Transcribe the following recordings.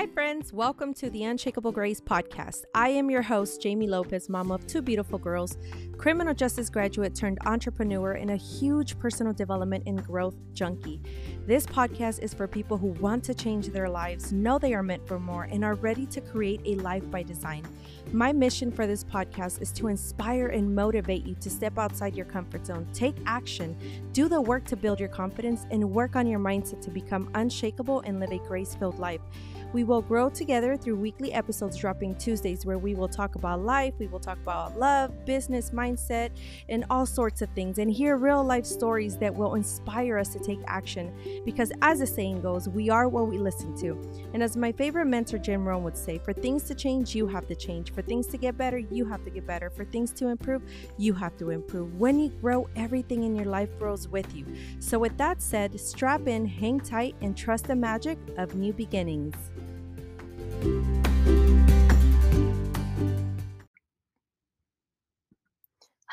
Hi, friends. Welcome to the Unshakable Grace podcast. I am your host, Jeimy Lopez, mom of two beautiful girls, criminal justice graduate turned entrepreneur, and a huge personal development and growth junkie. This podcast is for people who want to change their lives, know they are meant for more, and are ready to create a life by design. My mission for this podcast is to inspire and motivate you to step outside your comfort zone, take action, do the work to build your confidence, and work on your mindset to become unshakable and live a grace filled life. We will grow together through weekly episodes dropping Tuesdays where we will talk about life, we will talk about love, business, mindset, and all sorts of things, and hear real life stories that will inspire us to take action. Because as the saying goes, we are what we listen to. And as my favorite mentor, Jim Rohn, would say, for things to change, you have to change. For things to get better, you have to get better. For things to improve, you have to improve. When you grow, everything in your life grows with you. So, with that said, strap in, hang tight, and trust the magic of new beginnings.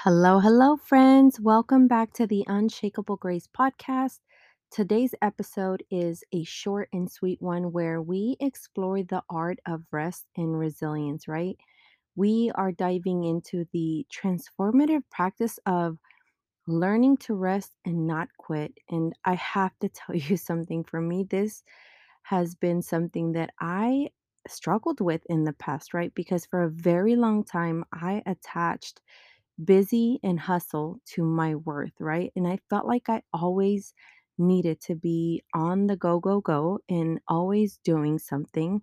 Hello, hello, friends. Welcome back to the Unshakable Grace podcast. Today's episode is a short and sweet one where we explore the art of rest and resilience, right? We are diving into the transformative practice of learning to rest and not quit. And I have to tell you something for me, this has been something that I struggled with in the past, right? Because for a very long time, I attached busy and hustle to my worth, right? And I felt like I always needed to be on the go, go, go and always doing something.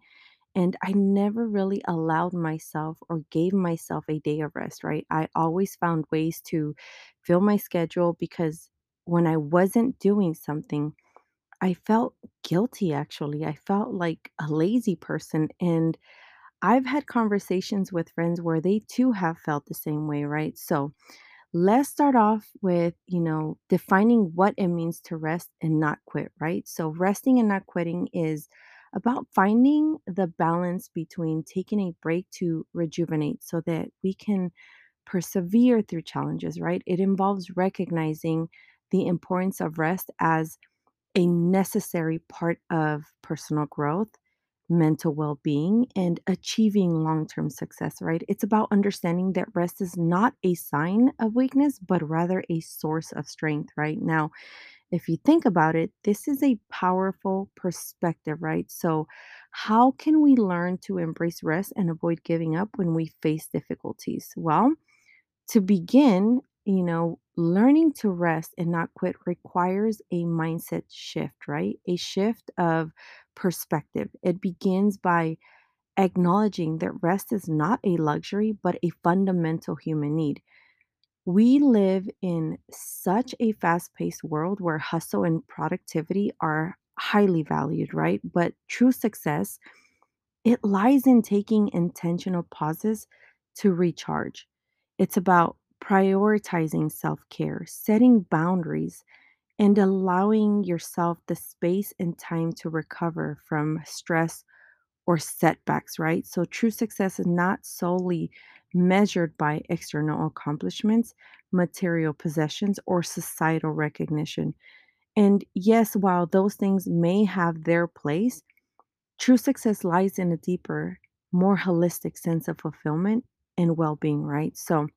And I never really allowed myself or gave myself a day of rest, right? I always found ways to fill my schedule because when I wasn't doing something, I felt guilty actually. I felt like a lazy person. And I've had conversations with friends where they too have felt the same way, right? So let's start off with, you know, defining what it means to rest and not quit, right? So resting and not quitting is about finding the balance between taking a break to rejuvenate so that we can persevere through challenges, right? It involves recognizing the importance of rest as a necessary part of personal growth, mental well being, and achieving long term success, right? It's about understanding that rest is not a sign of weakness, but rather a source of strength, right? Now, if you think about it, this is a powerful perspective, right? So, how can we learn to embrace rest and avoid giving up when we face difficulties? Well, to begin, you know, learning to rest and not quit requires a mindset shift, right? A shift of perspective. It begins by acknowledging that rest is not a luxury, but a fundamental human need. We live in such a fast paced world where hustle and productivity are highly valued, right? But true success, it lies in taking intentional pauses to recharge. It's about prioritizing self care, setting boundaries, and allowing yourself the space and time to recover from stress or setbacks, right? So, true success is not solely measured by external accomplishments, material possessions, or societal recognition. And yes, while those things may have their place, true success lies in a deeper, more holistic sense of fulfillment and well being, right? So,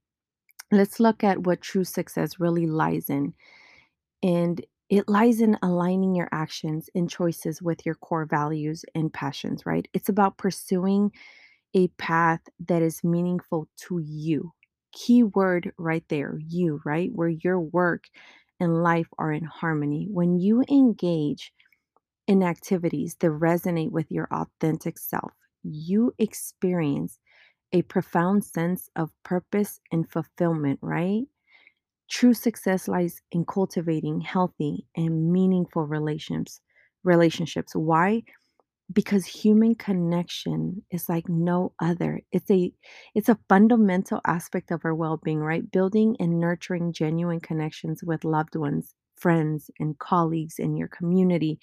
let's look at what true success really lies in. And it lies in aligning your actions and choices with your core values and passions, right? It's about pursuing a path that is meaningful to you. Key word right there, you, right? Where your work and life are in harmony. When you engage in activities that resonate with your authentic self, you experience a profound sense of purpose and fulfillment, right? True success lies in cultivating healthy and meaningful relationships. Relationships. Why? Because human connection is like no other. It's a it's a fundamental aspect of our well-being, right? Building and nurturing genuine connections with loved ones, friends, and colleagues in your community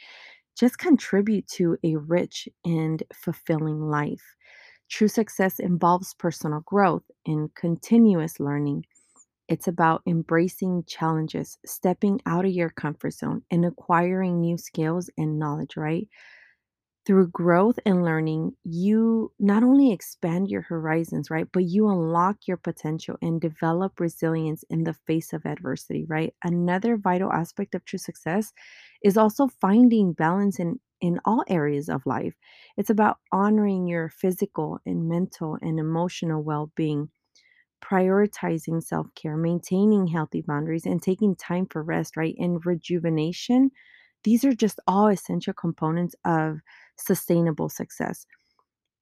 just contribute to a rich and fulfilling life. True success involves personal growth and continuous learning. It's about embracing challenges, stepping out of your comfort zone, and acquiring new skills and knowledge, right? Through growth and learning, you not only expand your horizons, right? But you unlock your potential and develop resilience in the face of adversity, right? Another vital aspect of true success is also finding balance in in all areas of life. It's about honoring your physical and mental and emotional well-being, prioritizing self-care, maintaining healthy boundaries and taking time for rest, right? And rejuvenation. These are just all essential components of sustainable success.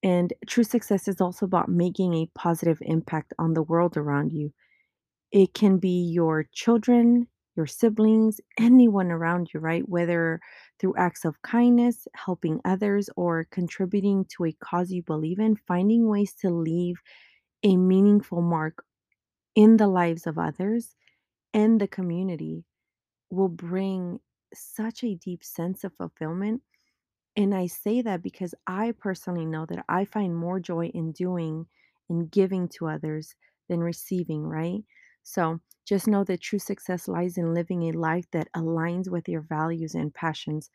And true success is also about making a positive impact on the world around you. It can be your children, your siblings, anyone around you, right? Whether through acts of kindness, helping others, or contributing to a cause you believe in, finding ways to leave a meaningful mark in the lives of others and the community will bring such a deep sense of fulfillment and I say that because I personally know that I find more joy in doing and giving to others than receiving, right? So just know that true success lies in living a life that aligns with your values and passions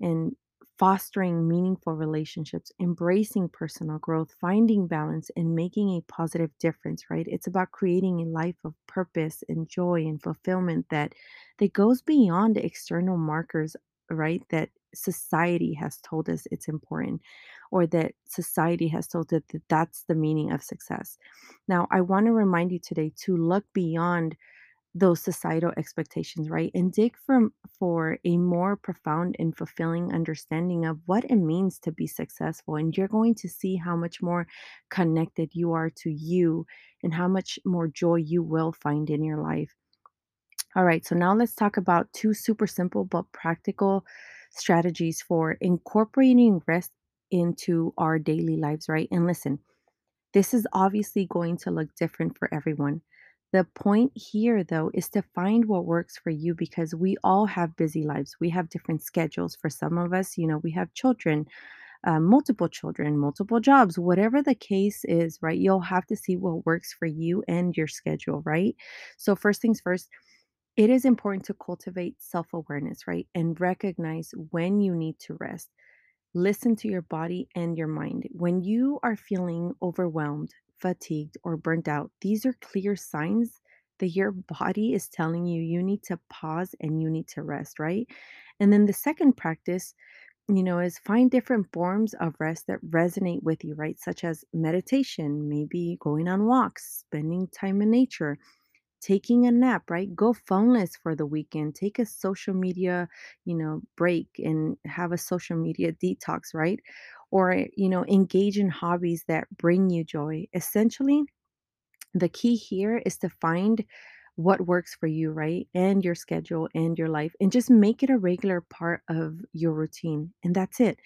and fostering meaningful relationships, embracing personal growth, finding balance, and making a positive difference, right? It's about creating a life of purpose and joy and fulfillment that that goes beyond external markers right? That society has told us it's important or that society has told us that that's the meaning of success. Now, I want to remind you today to look beyond those societal expectations, right? And dig from for a more profound and fulfilling understanding of what it means to be successful. And you're going to see how much more connected you are to you and how much more joy you will find in your life. All right, so now let's talk about two super simple but practical strategies for incorporating rest into our daily lives, right? And listen, this is obviously going to look different for everyone. The point here, though, is to find what works for you because we all have busy lives. We have different schedules. For some of us, you know, we have children, uh, multiple children, multiple jobs, whatever the case is, right? You'll have to see what works for you and your schedule, right? So, first things first, it is important to cultivate self awareness, right? And recognize when you need to rest. Listen to your body and your mind. When you are feeling overwhelmed, fatigued, or burnt out, these are clear signs that your body is telling you you need to pause and you need to rest, right? And then the second practice, you know, is find different forms of rest that resonate with you, right? Such as meditation, maybe going on walks, spending time in nature taking a nap, right? Go phoneless for the weekend. Take a social media, you know, break and have a social media detox, right? Or, you know, engage in hobbies that bring you joy. Essentially, the key here is to find what works for you, right? And your schedule and your life and just make it a regular part of your routine. And that's it.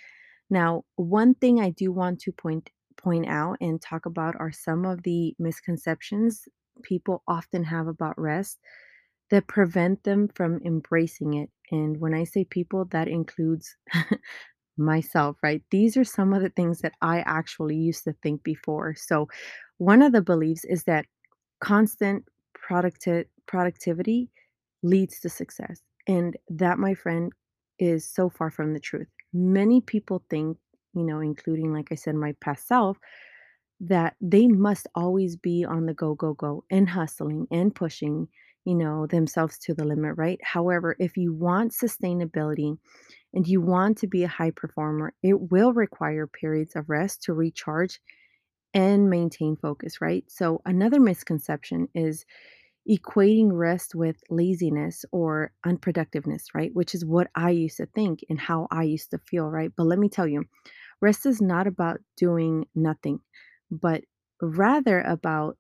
Now, one thing I do want to point point out and talk about are some of the misconceptions people often have about rest that prevent them from embracing it. And when I say people, that includes myself, right? These are some of the things that I actually used to think before. So, one of the beliefs is that constant producti- productivity leads to success. And that, my friend, is so far from the truth. Many people think, you know, including, like I said, my past self, that they must always be on the go, go, go and hustling and pushing, you know, themselves to the limit, right? However, if you want sustainability and you want to be a high performer, it will require periods of rest to recharge and maintain focus, right? So, another misconception is equating rest with laziness or unproductiveness, right? Which is what I used to think and how I used to feel, right? But let me tell you, rest is not about doing nothing, but rather about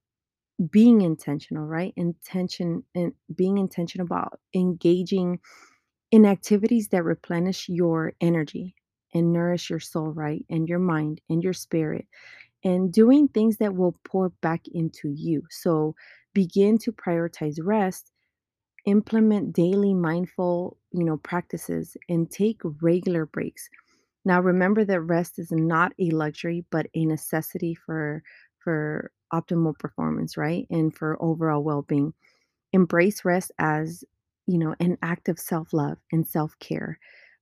being intentional, right? Intention and being intentional about engaging in activities that replenish your energy and nourish your soul, right? And your mind and your spirit, and doing things that will pour back into you. So begin to prioritize rest implement daily mindful you know practices and take regular breaks now remember that rest is not a luxury but a necessity for for optimal performance right and for overall well-being embrace rest as you know an act of self-love and self-care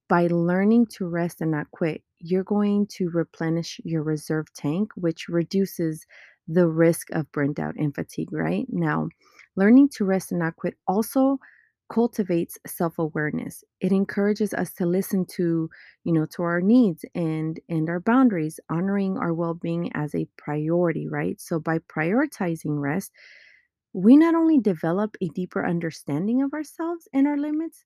By learning to rest and not quit, you're going to replenish your reserve tank, which reduces the risk of burnt out and fatigue, right? Now, learning to rest and not quit also cultivates self-awareness. It encourages us to listen to, you know, to our needs and and our boundaries, honoring our well-being as a priority, right? So by prioritizing rest, we not only develop a deeper understanding of ourselves and our limits,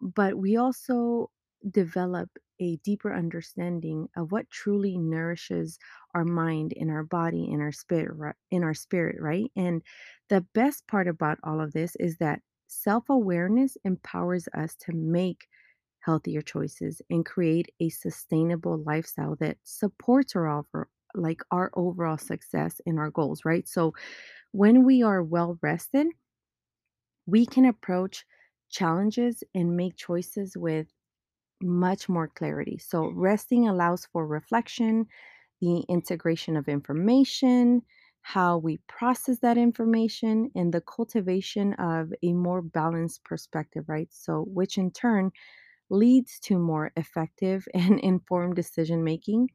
but we also develop a deeper understanding of what truly nourishes our mind and our body and our spirit ri- in our spirit right? And the best part about all of this is that self-awareness empowers us to make healthier choices and create a sustainable lifestyle that supports our like our overall success and our goals right? So when we are well rested we can approach challenges and make choices with much more clarity. So, mm. resting allows for reflection, the integration of information, how we process that information, and the cultivation of a more balanced perspective, right? So, which in turn leads to more effective and informed decision making,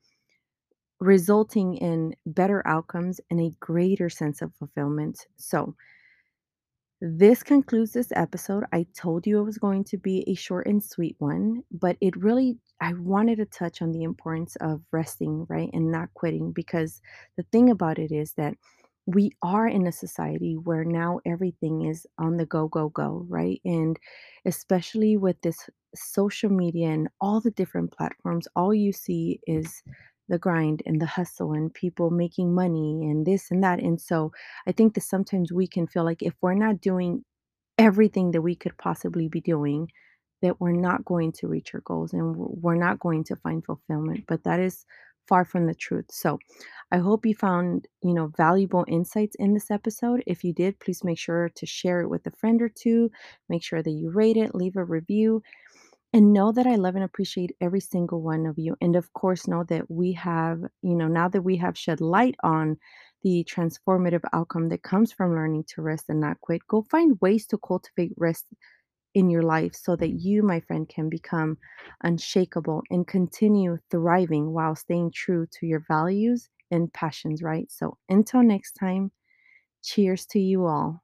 resulting in better outcomes and a greater sense of fulfillment. So, this concludes this episode. I told you it was going to be a short and sweet one, but it really, I wanted to touch on the importance of resting, right? And not quitting because the thing about it is that we are in a society where now everything is on the go, go, go, right? And especially with this social media and all the different platforms, all you see is the grind and the hustle and people making money and this and that. And so, I think that sometimes we can feel like if we're not doing everything that we could possibly be doing, that we're not going to reach our goals and we're not going to find fulfillment. But that is far from the truth. So I hope you found, you know, valuable insights in this episode. If you did, please make sure to share it with a friend or two. Make sure that you rate it, leave a review. And know that I love and appreciate every single one of you. And of course, know that we have, you know, now that we have shed light on the transformative outcome that comes from learning to rest and not quit, go find ways to cultivate rest in your life so that you, my friend, can become unshakable and continue thriving while staying true to your values and passions, right? So until next time, cheers to you all.